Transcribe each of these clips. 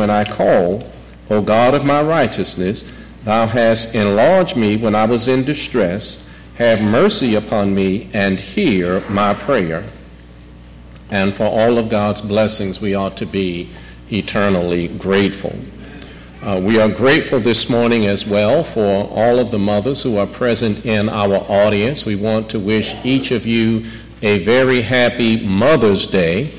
when I call, O God of my righteousness, thou hast enlarged me when I was in distress. Have mercy upon me and hear my prayer. And for all of God's blessings, we ought to be eternally grateful. Uh, we are grateful this morning as well for all of the mothers who are present in our audience. We want to wish each of you a very happy Mother's Day.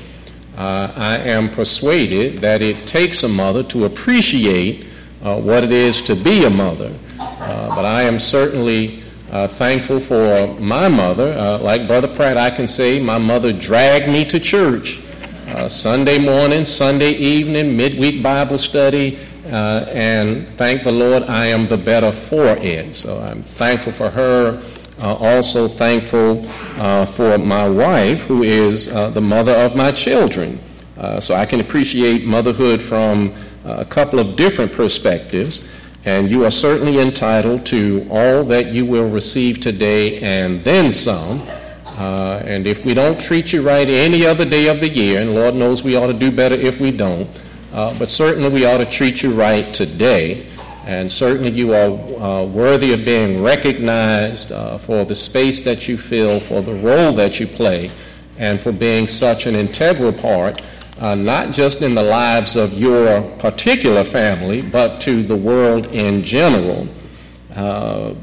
Uh, I am persuaded that it takes a mother to appreciate uh, what it is to be a mother. Uh, but I am certainly uh, thankful for my mother. Uh, like Brother Pratt, I can say my mother dragged me to church Sunday morning, Sunday evening, midweek Bible study, and thank the Lord I am the better for it. So I'm thankful for her uh, also thankful uh, for my wife, who is uh, the mother of my children. Uh, so I can appreciate motherhood from uh, a couple of different perspectives. And you are certainly entitled to all that you will receive today and then some. Uh, and if we don't treat you right any other day of the year, and Lord knows we ought to do better if we don't, but certainly we ought to treat you right today. And certainly you are uh, worthy of being recognized uh, for the space that you fill, for the role that you play, and for being such an integral part, uh, not just in the lives of your particular family, but to the world in general. Uh,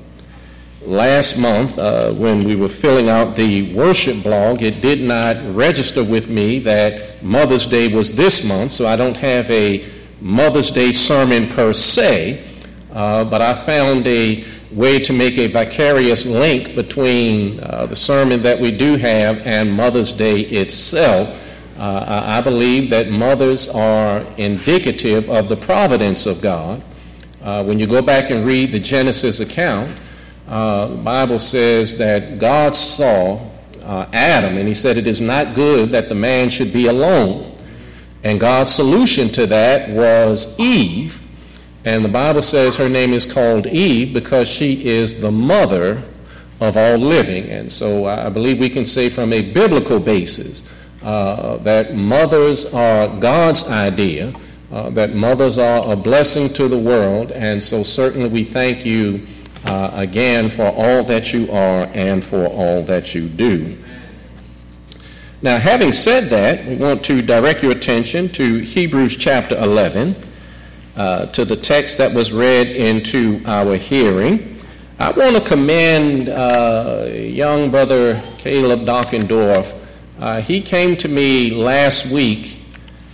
last month, uh, when we were filling out the worship blog, it did not register with me that Mother's Day was this month, so I don't have a Mother's Day sermon per se. Uh, but I found a way to make a vicarious link between uh, the sermon that we do have and Mother's Day itself. Uh, I believe that mothers are indicative of the providence of God. Uh, when you go back and read the Genesis account, uh, the Bible says that God saw Adam and he said, It is not good that the man should be alone. And God's solution to that was Eve and the Bible says her name is called Eve because she is the mother of all living. And so I believe we can say from a biblical basis uh, that mothers are God's idea, uh, that mothers are a blessing to the world. And so certainly we thank you uh, again for all that you are and for all that you do. Now, having said that, we want to direct your attention to Hebrews chapter 11 uh, to the text that was read into our hearing. I want to commend uh, young brother Caleb Dockendorf. Uh, he came to me last week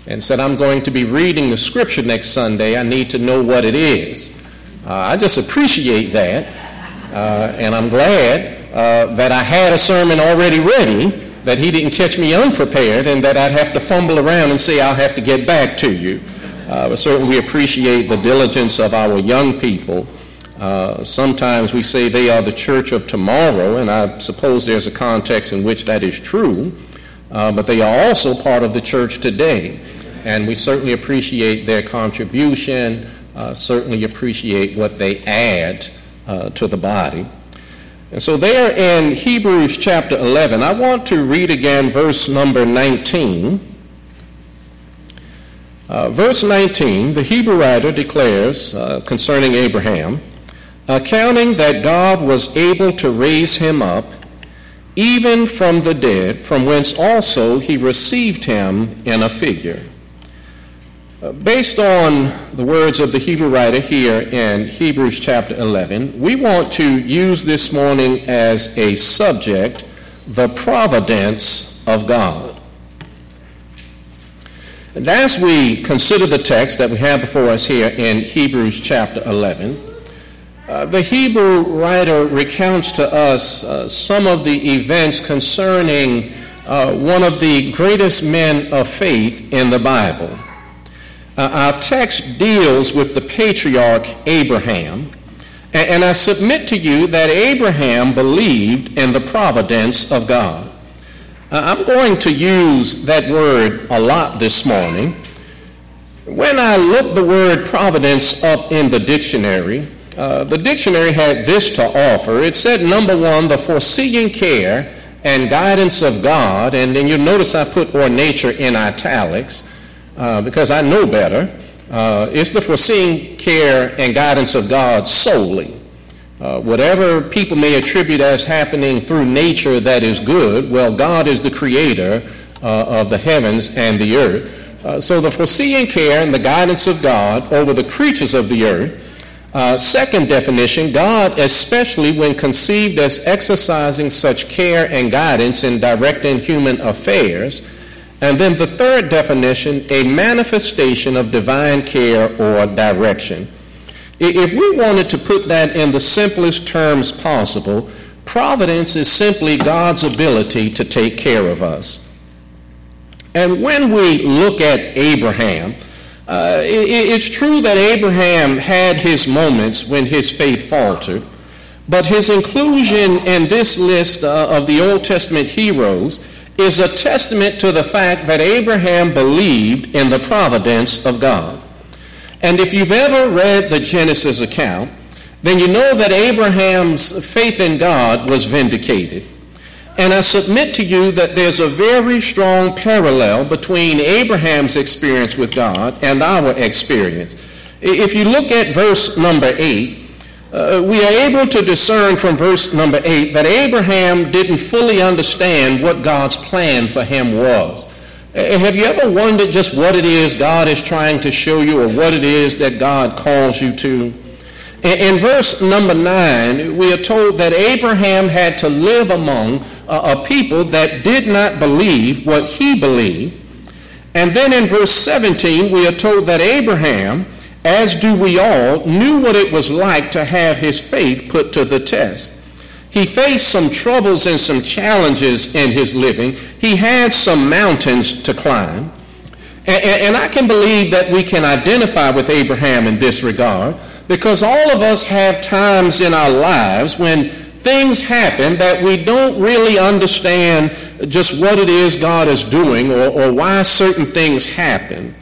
and said, I'm going to be reading the scripture next Sunday. I need to know what it is. Uh, I just appreciate that, uh, and I'm glad that I had a sermon already ready, that he didn't catch me unprepared, and that I'd have to fumble around and say, I'll have to get back to you. Uh, but certainly we appreciate the diligence of our young people. Uh, sometimes we say they are the church of tomorrow, and I suppose there's a context in which that is true, uh, but they are also part of the church today. And we certainly appreciate their contribution, uh, certainly appreciate what they add uh, to the body. And so, there in Hebrews chapter 11, I want to read again verse number 19. Uh, verse 19, the Hebrew writer declares uh, concerning Abraham, accounting that God was able to raise him up even from the dead, from whence also he received him in a figure. Uh, based on the words of the Hebrew writer here in Hebrews chapter 11, we want to use this morning as a subject the providence of God. And as we consider the text that we have before us here in Hebrews chapter 11, uh, the Hebrew writer recounts to us uh, some of the events concerning uh, one of the greatest men of faith in the Bible. Uh, our text deals with the patriarch Abraham, and, and I submit to you that Abraham believed in the providence of God. Uh, I'm going to use that word a lot this morning. When I looked the word providence up in the dictionary, uh, the dictionary had this to offer. It said, number one, the foreseeing care and guidance of God. And then you'll notice I put or nature in italics uh, because I know better. Uh, it's the foreseeing care and guidance of God solely. Uh, whatever people may attribute as happening through nature that is good, well, God is the creator uh, of the heavens and the earth. Uh, so the foreseeing care and the guidance of God over the creatures of the earth. Uh, second definition, God, especially when conceived as exercising such care and guidance in directing human affairs. And then the third definition, a manifestation of divine care or direction. If we wanted to put that in the simplest terms possible, providence is simply God's ability to take care of us. And when we look at Abraham, uh, it, it's true that Abraham had his moments when his faith faltered, but his inclusion in this list uh, of the Old Testament heroes is a testament to the fact that Abraham believed in the providence of God. And if you've ever read the Genesis account, then you know that Abraham's faith in God was vindicated. And I submit to you that there's a very strong parallel between Abraham's experience with God and our experience. If you look at verse number 8, uh, we are able to discern from verse number 8 that Abraham didn't fully understand what God's plan for him was. Uh, have you ever wondered just what it is God is trying to show you or what it is that God calls you to? In verse number 9, we are told that Abraham had to live among a people that did not believe what he believed. And then in verse 17, we are told that Abraham, as do we all, knew what it was like to have his faith put to the test. He faced some troubles and some challenges in his living. He had some mountains to climb. And, and, I can believe that we can identify with Abraham in this regard because all of us have times in our lives when things happen that we don't really understand just what it is God is doing or, or why certain things happen.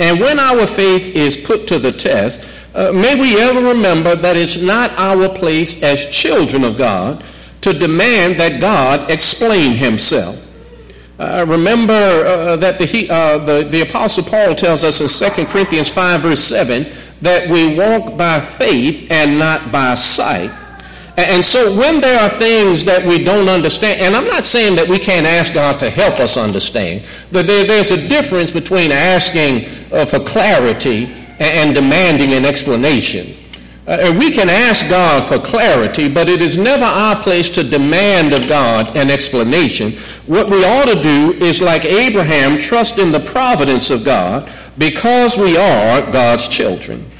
And when our faith is put to the test, uh, may we ever remember that it's not our place as children of God to demand that God explain himself. Uh, remember uh, that the, uh, the, the Apostle Paul tells us in 2 Corinthians 5, verse 7, that we walk by faith and not by sight. And so when there are things that we don't understand, and I'm not saying that we can't ask God to help us understand, but there, there's a difference between asking uh, for clarity and demanding an explanation. Uh, we can ask God for clarity, but it is never our place to demand of God an explanation. What we ought to do is, like Abraham, trust in the providence of God because we are God's children.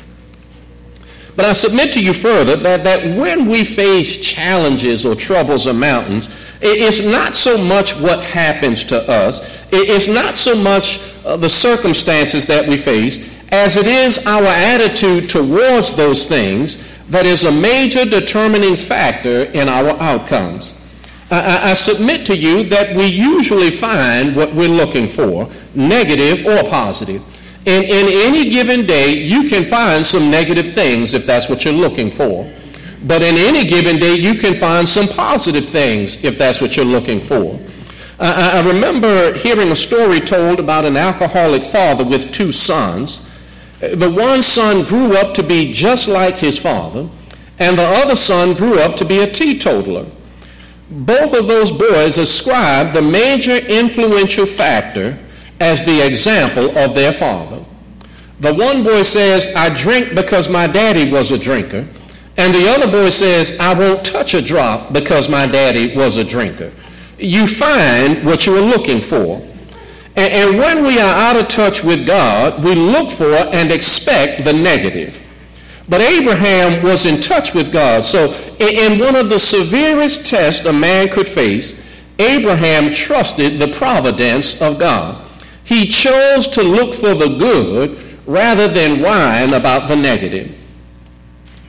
But I submit to you further that, that when we face challenges or troubles or mountains, it's not so much what happens to us, it's not so much uh, the circumstances that we face, as it is our attitude towards those things that is a major determining factor in our outcomes. I, I, submit to you that we usually find what we're looking for, negative or positive. In, in any given day, you can find some negative things if that's what you're looking for. But in any given day, you can find some positive things if that's what you're looking for. I, I remember hearing a story told about an alcoholic father with two sons. The one son grew up to be just like his father, and the other son grew up to be a teetotaler. Both of those boys ascribed the major influential factor as the example of their father. The one boy says, I drink because my daddy was a drinker. And the other boy says, I won't touch a drop because my daddy was a drinker. You find what you are looking for. And, when we are out of touch with God, we look for and expect the negative. But Abraham was in touch with God. So in one of the severest tests a man could face, Abraham trusted the providence of God. He chose to look for the good rather than whine about the negative.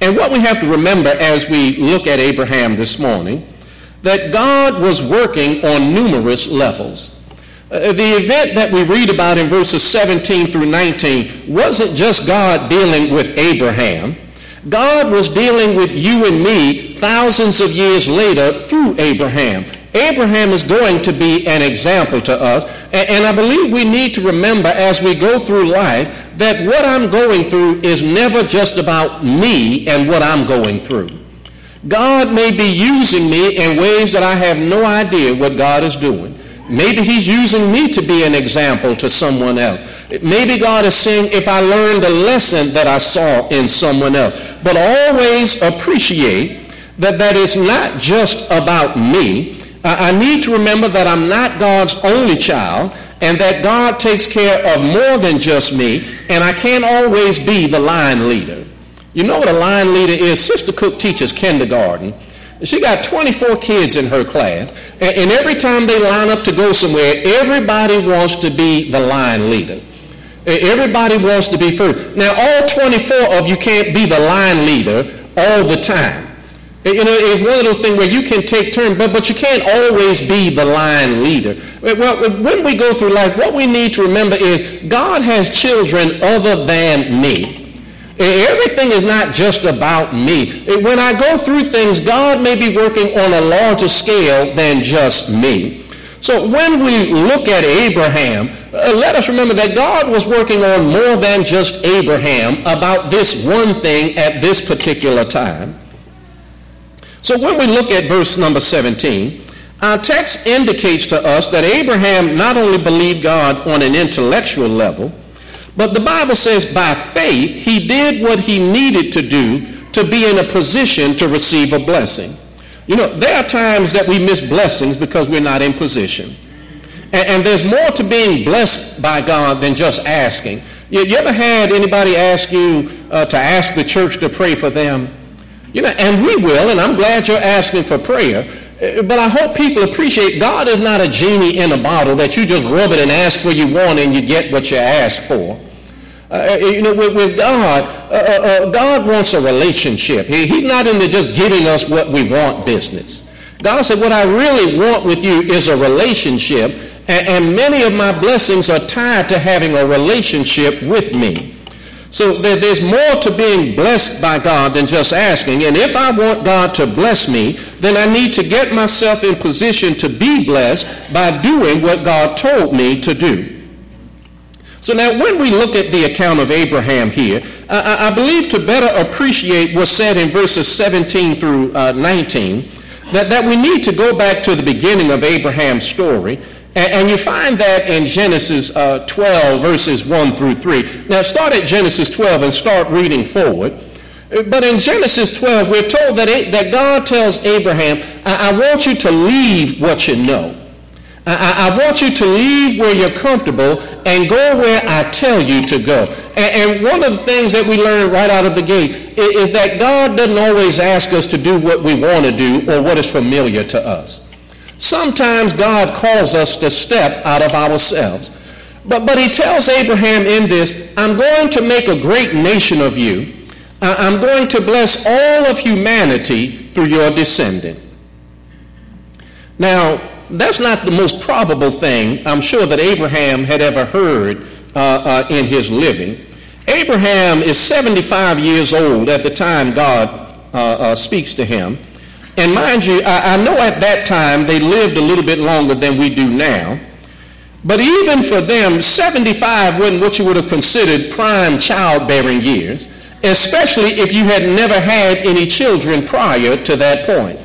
And what we have to remember as we look at Abraham this morning, that God was working on numerous levels. Uh, the event that we read about in verses 17 through 19 wasn't just God dealing with Abraham. God was dealing with you and me thousands of years later through Abraham. Abraham is going to be an example to us. And I believe we need to remember as we go through life that what I'm going through is never just about me and what I'm going through. God may be using me in ways that I have no idea what God is doing. Maybe he's using me to be an example to someone else. Maybe God is saying if I learned a lesson that I saw in someone else. But always appreciate that that is not just about me. I need to remember that I'm not God's only child and that God takes care of more than just me and I can't always be the line leader. You know what a line leader is? Sister Cook teaches kindergarten. She got 24 kids in her class, and every time they line up to go somewhere, everybody wants to be the line leader. Everybody wants to be first. Now, all 24 of you can't be the line leader all the time. You know, it's one of those things where you can take turns, but, but you can't always be the line leader. Well, when we go through life, what we need to remember is God has children other than me. Everything is not just about me. When I go through things, God may be working on a larger scale than just me. So when we look at Abraham, uh, let us remember that God was working on more than just Abraham about this one thing at this particular time. So when we look at verse number 17, our text indicates to us that Abraham not only believed God on an intellectual level, but the Bible says by faith, he did what he needed to do to be in a position to receive a blessing. You know, there are times that we miss blessings because we're not in position. And, and there's more to being blessed by God than just asking. You, you ever had anybody ask you uh, to ask the church to pray for them? You know, and we will, and I'm glad you're asking for prayer. Uh, but I hope people appreciate God is not a genie in a bottle that you just rub it and ask for you want and you get what you ask for. Uh, you know, with, with God, uh, uh, uh, God wants a relationship. He, he's not into just giving us what we want business. God said, what I really want with you is a relationship, and, and many of my blessings are tied to having a relationship with me. So there, there's more to being blessed by God than just asking. And if I want God to bless me, then I need to get myself in position to be blessed by doing what God told me to do. So now when we look at the account of Abraham here, I, I believe to better appreciate what's said in verses 17 through uh, 19, that, that we need to go back to the beginning of Abraham's story. And, and you find that in Genesis uh, 12, verses 1 through 3. Now start at Genesis 12 and start reading forward. But in Genesis 12, we're told that, it, that God tells Abraham, I, I want you to leave what you know. I, I, want you to leave where you're comfortable and go where I tell you to go. And, and one of the things that we learn right out of the gate is, is that God doesn't always ask us to do what we want to do or what is familiar to us. Sometimes God calls us to step out of ourselves. But, but he tells Abraham in this, I'm going to make a great nation of you. I'm going to bless all of humanity through your descendant. Now, that's not the most probable thing I'm sure that Abraham had ever heard uh, uh, in his living. Abraham is 75 years old at the time God uh, uh, speaks to him. And mind you, I, I know at that time they lived a little bit longer than we do now. But even for them, 75 wasn't what you would have considered prime childbearing years, especially if you had never had any children prior to that point.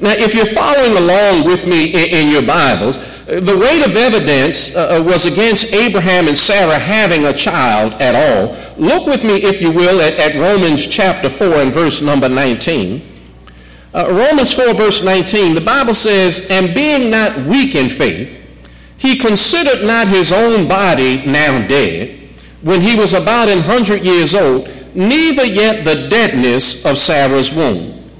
Now, if you're following along with me in, in your Bibles, the weight of evidence uh, uh, was against Abraham and Sarah having a child at all. Look with me, if you will, at, at Romans chapter 4 and verse number 19. Uh, Romans 4, verse 19, the Bible says, And being not weak in faith, he considered not his own body now dead, when he was about an hundred years old, neither yet the deadness of Sarah's womb.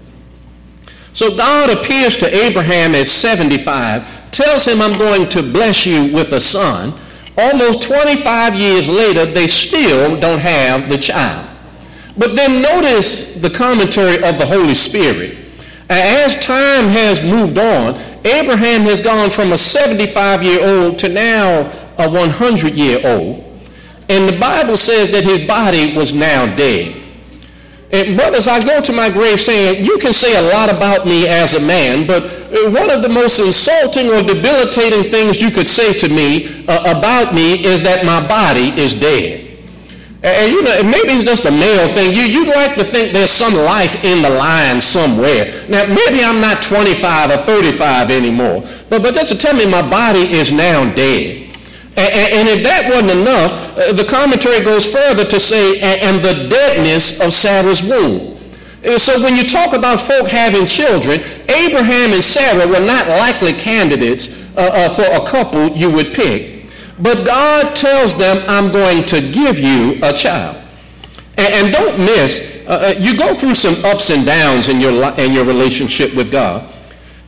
So God appears to Abraham at 75, tells him, I'm going to bless you with a son. Almost 25 years later, they still don't have the child. But then notice the commentary of the Holy Spirit. As time has moved on, Abraham has gone from a 75 year old to now a 100 year old. And the Bible says that his body was now dead. And brothers, I go to my grave saying, you can say a lot about me as a man, but one of the most insulting or debilitating things you could say to me uh, about me is that my body is dead. And you know, maybe it's just a male thing. You, you'd like to think there's some life in the line somewhere. Now, maybe I'm not 25 or 35 anymore, but, but just to tell me my body is now dead. And, and if that wasn't enough, uh, the commentary goes further to say, and the deadness of Sarah's womb. So when you talk about folk having children, Abraham and Sarah were not likely candidates uh, uh, for a couple you would pick. But God tells them, I'm going to give you a child. And, and don't miss, uh, uh, you go through some ups and downs in your, in your relationship with God.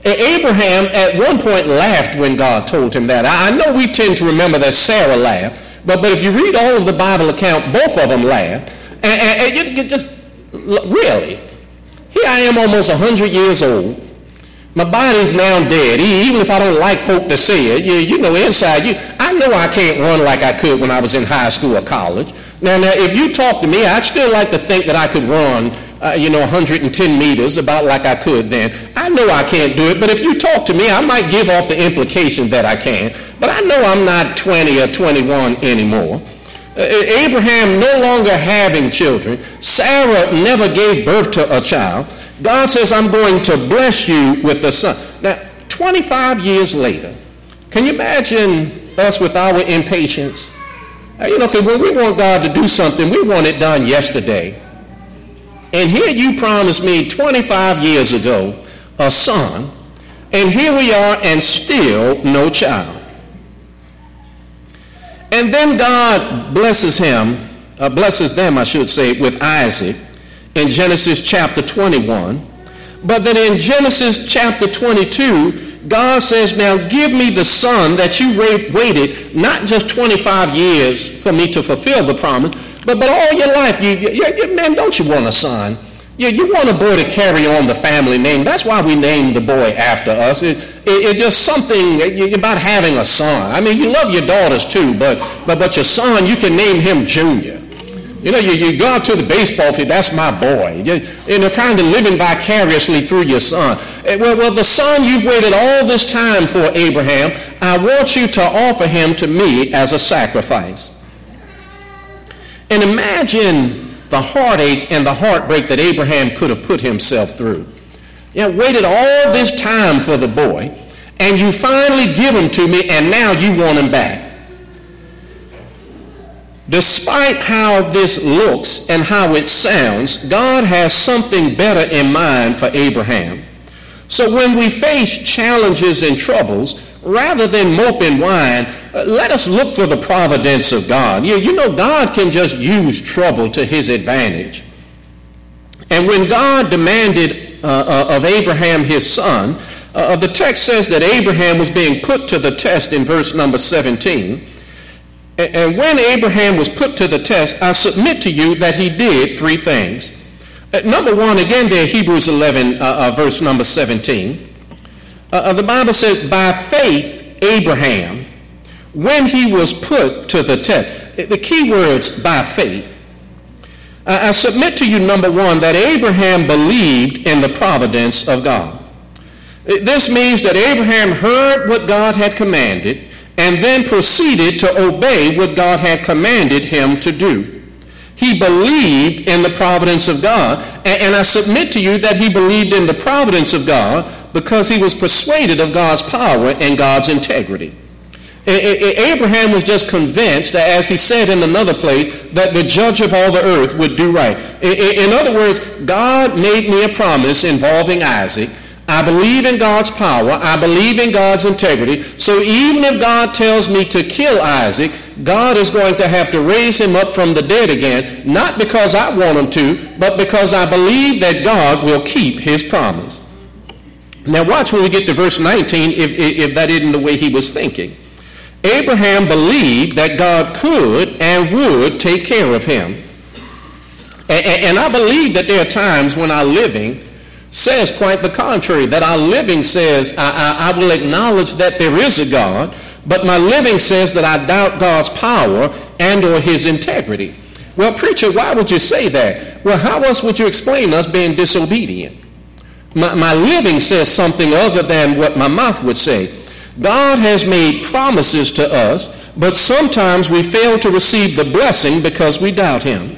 Abraham at one point laughed when God told him that. I know we tend to remember that Sarah laughed, but, but if you read all of the Bible account, both of them laughed. And, and, and you, just, really, here I am almost 100 years old, my body's now dead. Even if I don't like folk to say it, you, you know, inside you, know I can't run like I could when I was in high school or college. Now, now, if you talk to me, I'd still like to think that I could run, uh, you know, 110 meters about like I could then. I know I can't do it, but if you talk to me, I might give off the implication that I can. But I know I'm not 20 or 21 anymore. Uh, Abraham no longer having children. Sarah never gave birth to a child. God says, I'm going to bless you with a son. Now, 25 years later, can you imagine us with our impatience? You know, because when we want God to do something, we want it done yesterday. And here you promised me 25 years ago a son, and here we are and still no child. And then God blesses him, uh, blesses them, I should say, with Isaac in Genesis chapter 21. But then in Genesis chapter 22, God says, Now give me the son that you waited not just 25 years for me to fulfill the promise, but, but all your life. You, you, you, man, don't you want a son? You, you want a boy to carry on the family name. That's why we named the boy after us. It, it, it's just something about having a son. I mean, you love your daughters too, but, but, but your son, you can name him Junior. You know, you, you go out to the baseball field, that's my boy. You, you know, kind of living vicariously through your son. Eh, well, well, the son you've waited all this time for, Abraham, I want you to offer him to me as a sacrifice. And imagine the heartache and the heartbreak that Abraham could have put himself through. You know, waited all this time for the boy, and you finally give him to me, and now you want him back. Despite how this looks and how it sounds, God has something better in mind for Abraham. So when we face challenges and troubles, rather than mope and whine, uh, let us look for the providence of God. You, you know, God can just use trouble to his advantage. And when God demanded uh, uh, of Abraham his son, uh, the text says that Abraham was being put to the test in verse number 17. And when Abraham was put to the test, I submit to you that he did three things. Uh, number one, again there, Hebrews 11, uh, uh, verse number 17. Uh, uh, the Bible says, by faith, Abraham, when he was put to the test, the key words, by faith. I submit to you, number one, that Abraham believed in the providence of God. This means that Abraham heard what God had commanded and then proceeded to obey what God had commanded him to do. He believed in the providence of God, and, I submit to you that he believed in the providence of God because he was persuaded of God's power and God's integrity. Abraham was just convinced, as he said in another place, that the judge of all the earth would do right. In other words, God made me a promise involving Isaac, I believe in God's power. I believe in God's integrity. So even if God tells me to kill Isaac, God is going to have to raise him up from the dead again, not because I want him to, but because I believe that God will keep his promise. Now watch when we get to verse 19 if, if that isn't the way he was thinking. Abraham believed that God could and would take care of him. And, and I believe that there are times when our living says quite the contrary, that our living says, I, I, I, will acknowledge that there is a God, but my living says that I doubt God's power and or his integrity. Well, preacher, why would you say that? Well, how else would you explain us being disobedient? My, my living says something other than what my mouth would say. God has made promises to us, but sometimes we fail to receive the blessing because we doubt Him.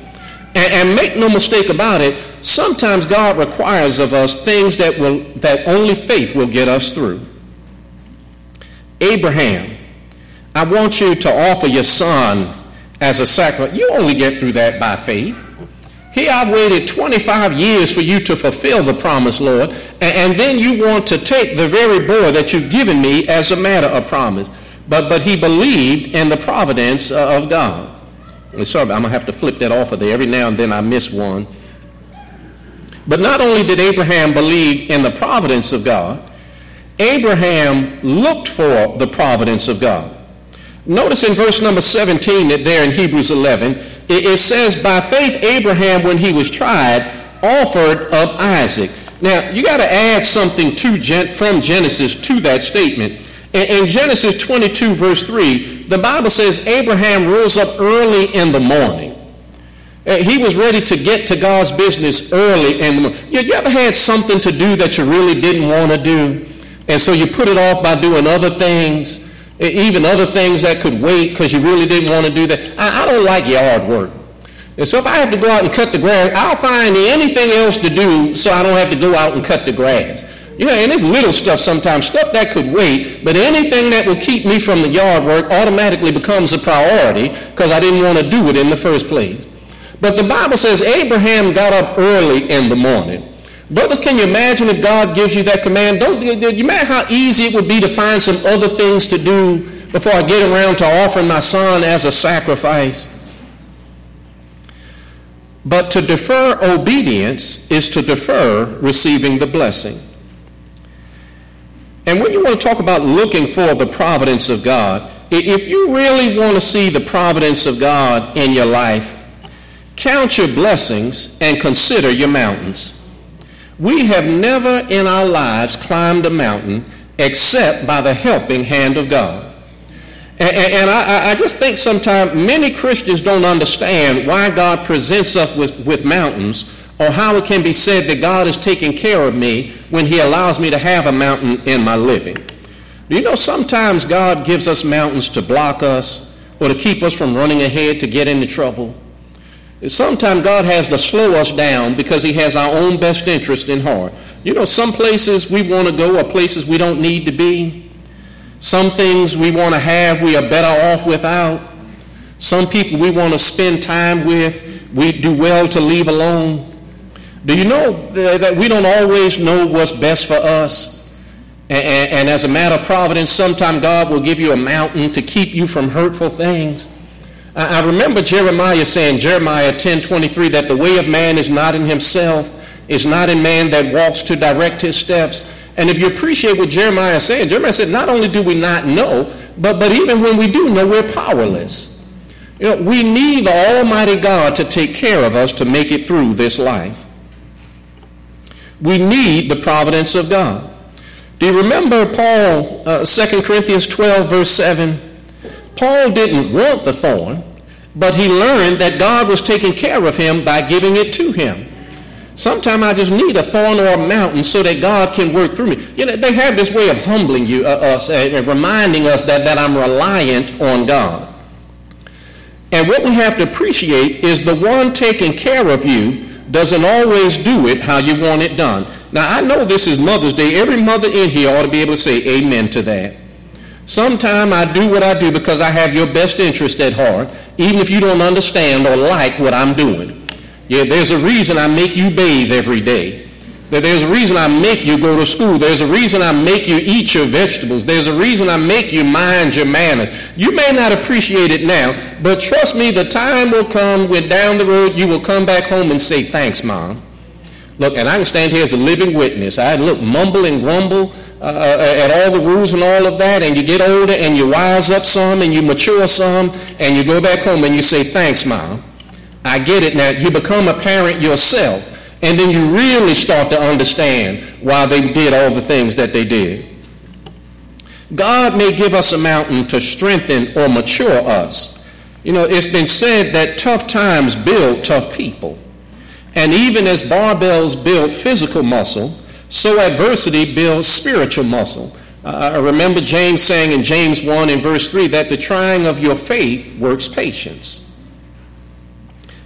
And, and, make no mistake about it, sometimes God requires of us things that, will, that only faith will get us through. Abraham, I want you to offer your son as a sacrifice. You only get through that by faith. Here I've waited 25 years for you to fulfill the promise, Lord, and, then you want to take the very boy that you've given me as a matter of promise. But, but he believed in the providence uh, of God. Sorry, I'm going to have to flip that off of there. Every now and then I miss one. But not only did Abraham believe in the providence of God, Abraham looked for the providence of God. Notice in verse number 17 that there in Hebrews 11, it, says, By faith, Abraham, when he was tried, offered up Isaac. Now, you got to add something to, from Genesis to that statement. In Genesis 22, verse 3, the Bible says Abraham rose up early in the morning. Uh, he was ready to get to God's business early the morning. You, ever had something to do that you really didn't want to do? And so you put it off by doing other things? even other things that could wait because you really didn't want to do that. I, I, don't like yard work. And so if I have to go out and cut the grass, I'll find anything else to do so I don't have to go out and cut the grass. You know, and it's little stuff sometimes, stuff that could wait, but anything that will keep me from the yard work automatically becomes a priority because I didn't want to do it in the first place. But the Bible says Abraham got up early in the morning. Brothers, can you imagine if God gives you that command? Don't you imagine how easy it would be to find some other things to do before I get around to offering my son as a sacrifice? But to defer obedience is to defer receiving the blessing. And when you want to talk about looking for the providence of God, if you really want to see the providence of God in your life, count your blessings and consider your mountains. We have never in our lives climbed a mountain except by the helping hand of God. And, and I, I, just think sometimes many Christians don't understand why God presents us with, with mountains or how it can be said that God is taking care of me when he allows me to have a mountain in my living. You know sometimes God gives us mountains to block us or to keep us from running ahead to get into trouble? Sometimes God has to slow us down because he has our own best interest in heart. You know, some places we want to go are places we don't need to be. Some things we want to have we are better off without. Some people we want to spend time with we do well to leave alone. Do you know that we don't always know what's best for us? And, as a matter of providence, sometimes God will give you a mountain to keep you from hurtful things. I remember Jeremiah saying, Jeremiah 10:23, that the way of man is not in himself, is not in man that walks to direct his steps. And if you appreciate what Jeremiah is saying, Jeremiah said, not only do we not know, but, but even when we do know, we're powerless. You know, we need the Almighty God to take care of us to make it through this life. We need the providence of God. Do you remember Paul, uh, 2 Corinthians 12, verse 7? Paul didn't want the thorn, but he learned that God was taking care of him by giving it to him. Sometimes I just need a thorn or a mountain so that God can work through me. You know, they have this way of humbling you, uh, us, uh, reminding us that, that I'm reliant on God. And what we have to appreciate is the one taking care of you doesn't always do it how you want it done. Now, I know this is Mother's Day. Every mother in here ought to be able to say amen to that. Sometimes I do what I do because I have your best interest at heart, even if you don't understand or like what I'm doing. Yeah, there's a reason I make you bathe every day. There's a reason I make you go to school. There's a reason I make you eat your vegetables. There's a reason I make you mind your manners. You may not appreciate it now, but trust me, the time will come when down the road you will come back home and say, thanks, Mom. Look, and I can stand here as a living witness. I look, mumble and grumble uh, uh, at all the rules and all of that, and you get older and you wise up some and you mature some, and you go back home and you say, thanks, Mom. I get it now. You become a parent yourself, and then you really start to understand why they did all the things that they did. God may give us a mountain to strengthen or mature us. You know, it's been said that tough times build tough people. And even as barbells build physical muscle, so adversity builds spiritual muscle. Uh, I remember James saying in James 1 in verse 3 that the trying of your faith works patience.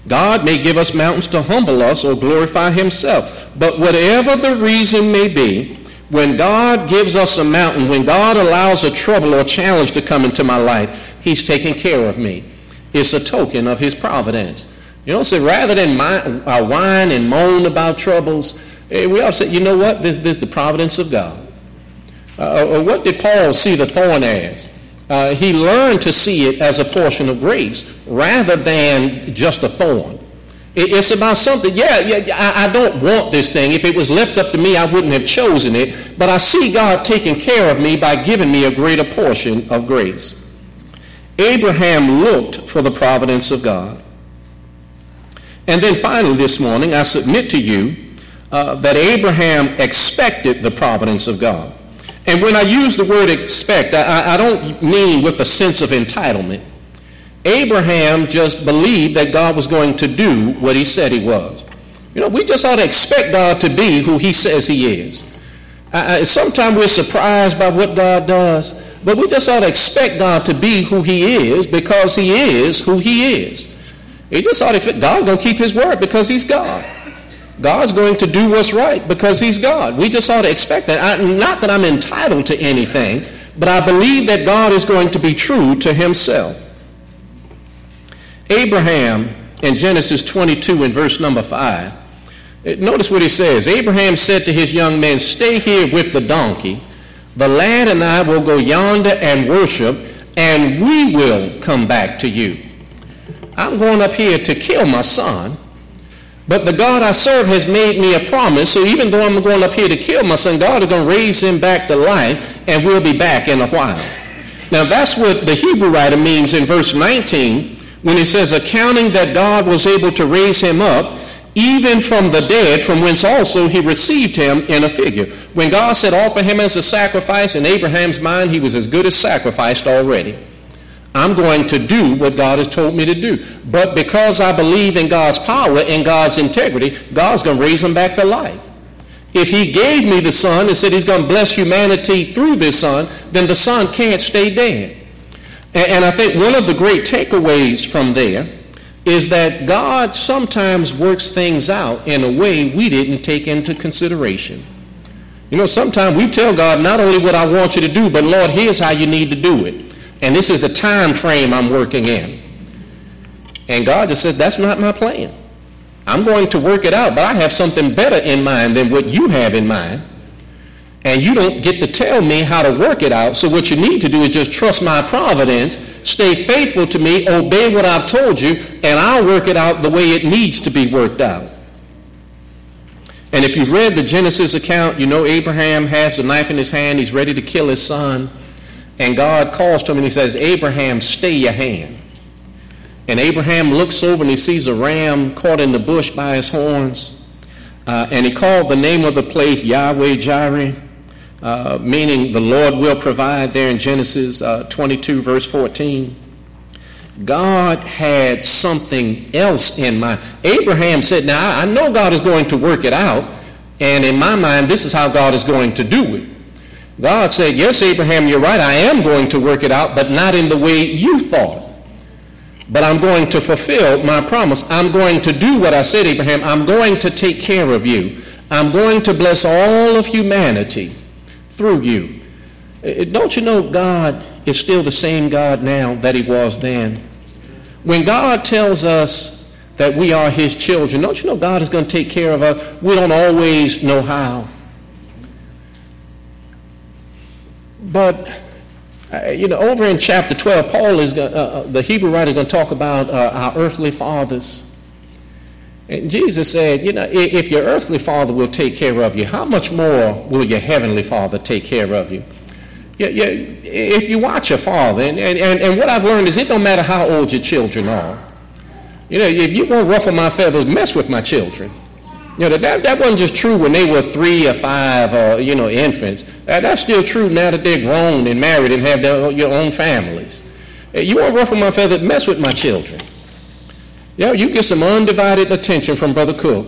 God may give us mountains to humble us or glorify himself. But whatever the reason may be, when God gives us a mountain, when God allows a trouble or challenge to come into my life, he's taking care of me. It's a token of his providence. You know, so rather than my, uh, whine and moan about troubles, we all say, you know what? This, is the providence of God. Uh, uh, what did Paul see the thorn as? Uh, he learned to see it as a portion of grace rather than just a thorn. It, it's about something, yeah, yeah I, I don't want this thing. If it was left up to me, I wouldn't have chosen it. But I see God taking care of me by giving me a greater portion of grace. Abraham looked for the providence of God. And then finally, this morning, I submit to you uh, that Abraham expected the providence of God. And when I use the word expect, I, I don't mean with a sense of entitlement. Abraham just believed that God was going to do what he said he was. You know, we just ought to expect God to be who he says he is. Sometimes we're surprised by what God does, but we just ought to expect God to be who he is because he is who he is. He just ought to expect God's going to keep his word because he's God. God's going to do what's right because he's God. We just ought to expect that. I, not that I'm entitled to anything, but I believe that God is going to be true to himself. Abraham in Genesis 22 in verse number 5, eh, notice what he says. Abraham said to his young men, Stay here with the donkey. The lad and I will go yonder and worship, and we will come back to you. I'm going up here to kill my son. But the God I serve has made me a promise. So even though I'm going up here to kill my son, God is going to raise him back to life, and we'll be back in a while. Now that's what the Hebrew writer means in verse 19 when he says, accounting that God was able to raise him up even from the dead, from whence also he received him in a figure. When God said, offer him as a sacrifice, in Abraham's mind, he was as good as sacrificed already. I'm going to do what God has told me to do. But because I believe in God's power and God's integrity, God's going to raise him back to life. If he gave me the son and said he's going to bless humanity through this son, then the son can't stay dead. And I think one of the great takeaways from there is that God sometimes works things out in a way we didn't take into consideration. You know, sometimes we tell God not only what I want you to do, but Lord, here's how you need to do it. And this is the time frame I'm working in. And God just says, that's not my plan. I'm going to work it out, but I have something better in mind than what you have in mind. And you don't get to tell me how to work it out. So what you need to do is just trust my providence, stay faithful to me, obey what I've told you, and I'll work it out the way it needs to be worked out. And if you've read the Genesis account, you know Abraham has a knife in his hand. He's ready to kill his son. And God calls to him and he says, Abraham, stay your hand. And Abraham looks over and he sees a ram caught in the bush by his horns. Uh, and he called the name of the place Yahweh Jireh, uh, meaning the Lord will provide there in Genesis uh, 22, verse 14. God had something else in mind. Abraham said, Now, I know God is going to work it out. And in my mind, this is how God is going to do it. God said, Yes, Abraham, you're right. I am going to work it out, but not in the way you thought. But I'm going to fulfill my promise. I'm going to do what I said, Abraham. I'm going to take care of you. I'm going to bless all of humanity through you. Uh, don't you know God is still the same God now that he was then? When God tells us that we are his children, don't you know God is going to take care of us? We don't always know how. But uh, you know, over in chapter 12, Paul is, uh, uh, the Hebrew writer is going to talk about uh, our earthly fathers. And Jesus said, you know, if your earthly father will take care of you, how much more will your heavenly father take care of you? Yeah, if you watch your father, and, and, and what I've learned is it don't matter how old your children are. You know, if you won't ruffle my feathers, mess with my children. You know, that, that wasn't just true when they were three or five or, you know, infants. That, that's still true now that they're grown and married and have their your own families. Eh, you won't ruffle my feathers, mess with my children. Yeah, you get some undivided attention from Brother Cook.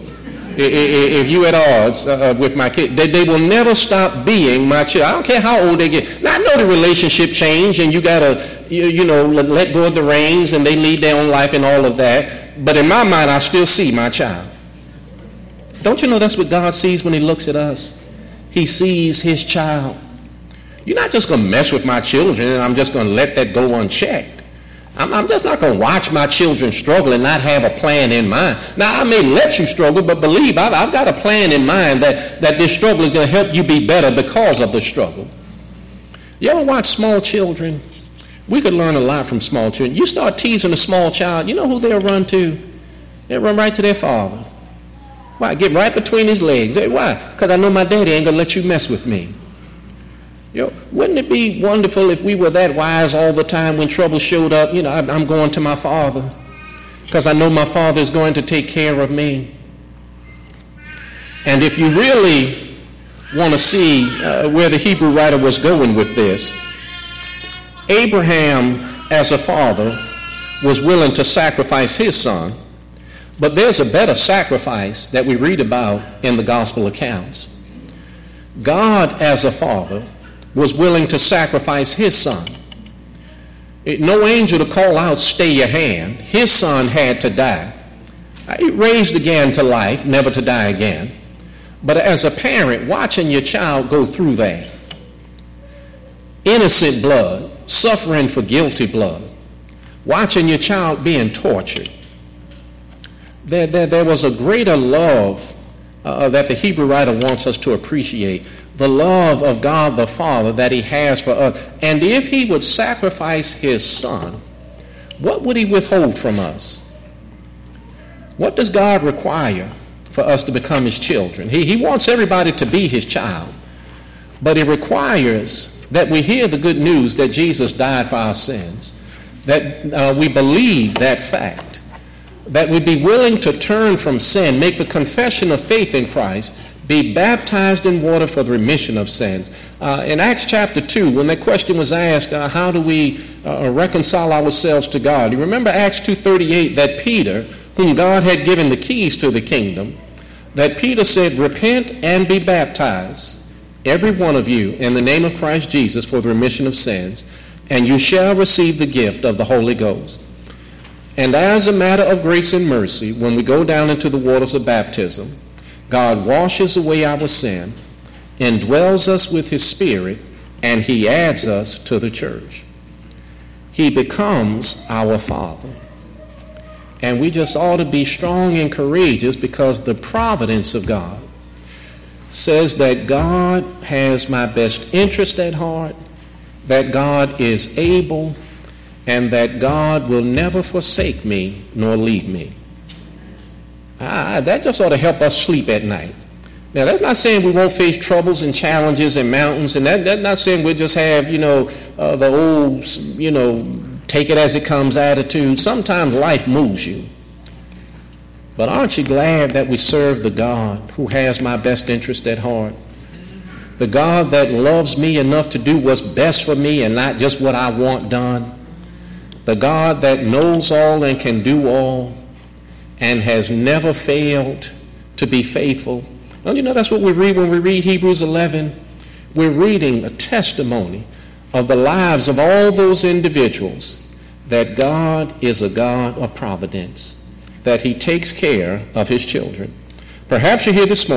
if you at odds uh, uh, with my kid, they, they will never stop being my child. I don't care how old they get. Now I know the relationship change, and you gotta, you, you know, let go of the reins, and they lead their own life and all of that. But in my mind, I still see my child. Don't you know that's what God sees when He looks at us? He sees His child. You're not just gonna mess with my children, and I'm just gonna let that go unchecked. I'm, I'm just not going to watch my children struggle and not have a plan in mind. Now, I may let you struggle, but believe I've, I've got a plan in mind that, that this struggle is going to help you be better because of the struggle. You ever watch small children? We could learn a lot from small children. You start teasing a small child, you know who they'll run to? They'll run right to their father. Why? Get right between his legs. Why? Because I know my daddy ain't going to let you mess with me. You know, wouldn't it be wonderful if we were that wise all the time when trouble showed up? You know, I'm going to my father because I know my father is going to take care of me. And if you really want to see uh, where the Hebrew writer was going with this, Abraham, as a father, was willing to sacrifice his son, but there's a better sacrifice that we read about in the gospel accounts. God, as a father, was willing to sacrifice his son. It, no angel to call out, stay your hand. His son had to die. Uh, he raised again to life, never to die again. But as a parent, watching your child go through that, innocent blood, suffering for guilty blood, watching your child being tortured, there, there, there was a greater love uh, that the Hebrew writer wants us to appreciate the love of God the Father that he has for us. And if he would sacrifice his son, what would he withhold from us? What does God require for us to become his children? He, he wants everybody to be his child, but he requires that we hear the good news that Jesus died for our sins, that uh, we believe that fact, that we be willing to turn from sin, make the confession of faith in Christ, be baptized in water for the remission of sins. Uh, in Acts chapter 2, when that question was asked, uh, how do we uh, reconcile ourselves to God? You remember Acts 2.38 that Peter, whom God had given the keys to the kingdom, that Peter said, repent and be baptized, every one of you, in the name of Christ Jesus for the remission of sins, and you shall receive the gift of the Holy Ghost. And as a matter of grace and mercy, when we go down into the waters of baptism, God washes away our sin, indwells us with his spirit, and he adds us to the church. He becomes our Father. And we just ought to be strong and courageous because the providence of God says that God has my best interest at heart, that God is able, and that God will never forsake me nor leave me. Ah, that just ought to help us sleep at night. Now, that's not saying we won't face troubles and challenges and mountains, and that, that's not saying we'll just have, you know, uh, the old, you know, take it as it comes attitude. Sometimes life moves you. But aren't you glad that we serve the God who has my best interest at heart? The God that loves me enough to do what's best for me and not just what I want done. The God that knows all and can do all and has never failed to be faithful. Don't you know that's what we read when we read Hebrews 11? We're reading a testimony of the lives of all those individuals that God is a God of providence, that He takes care of His children. Perhaps you're here this morning.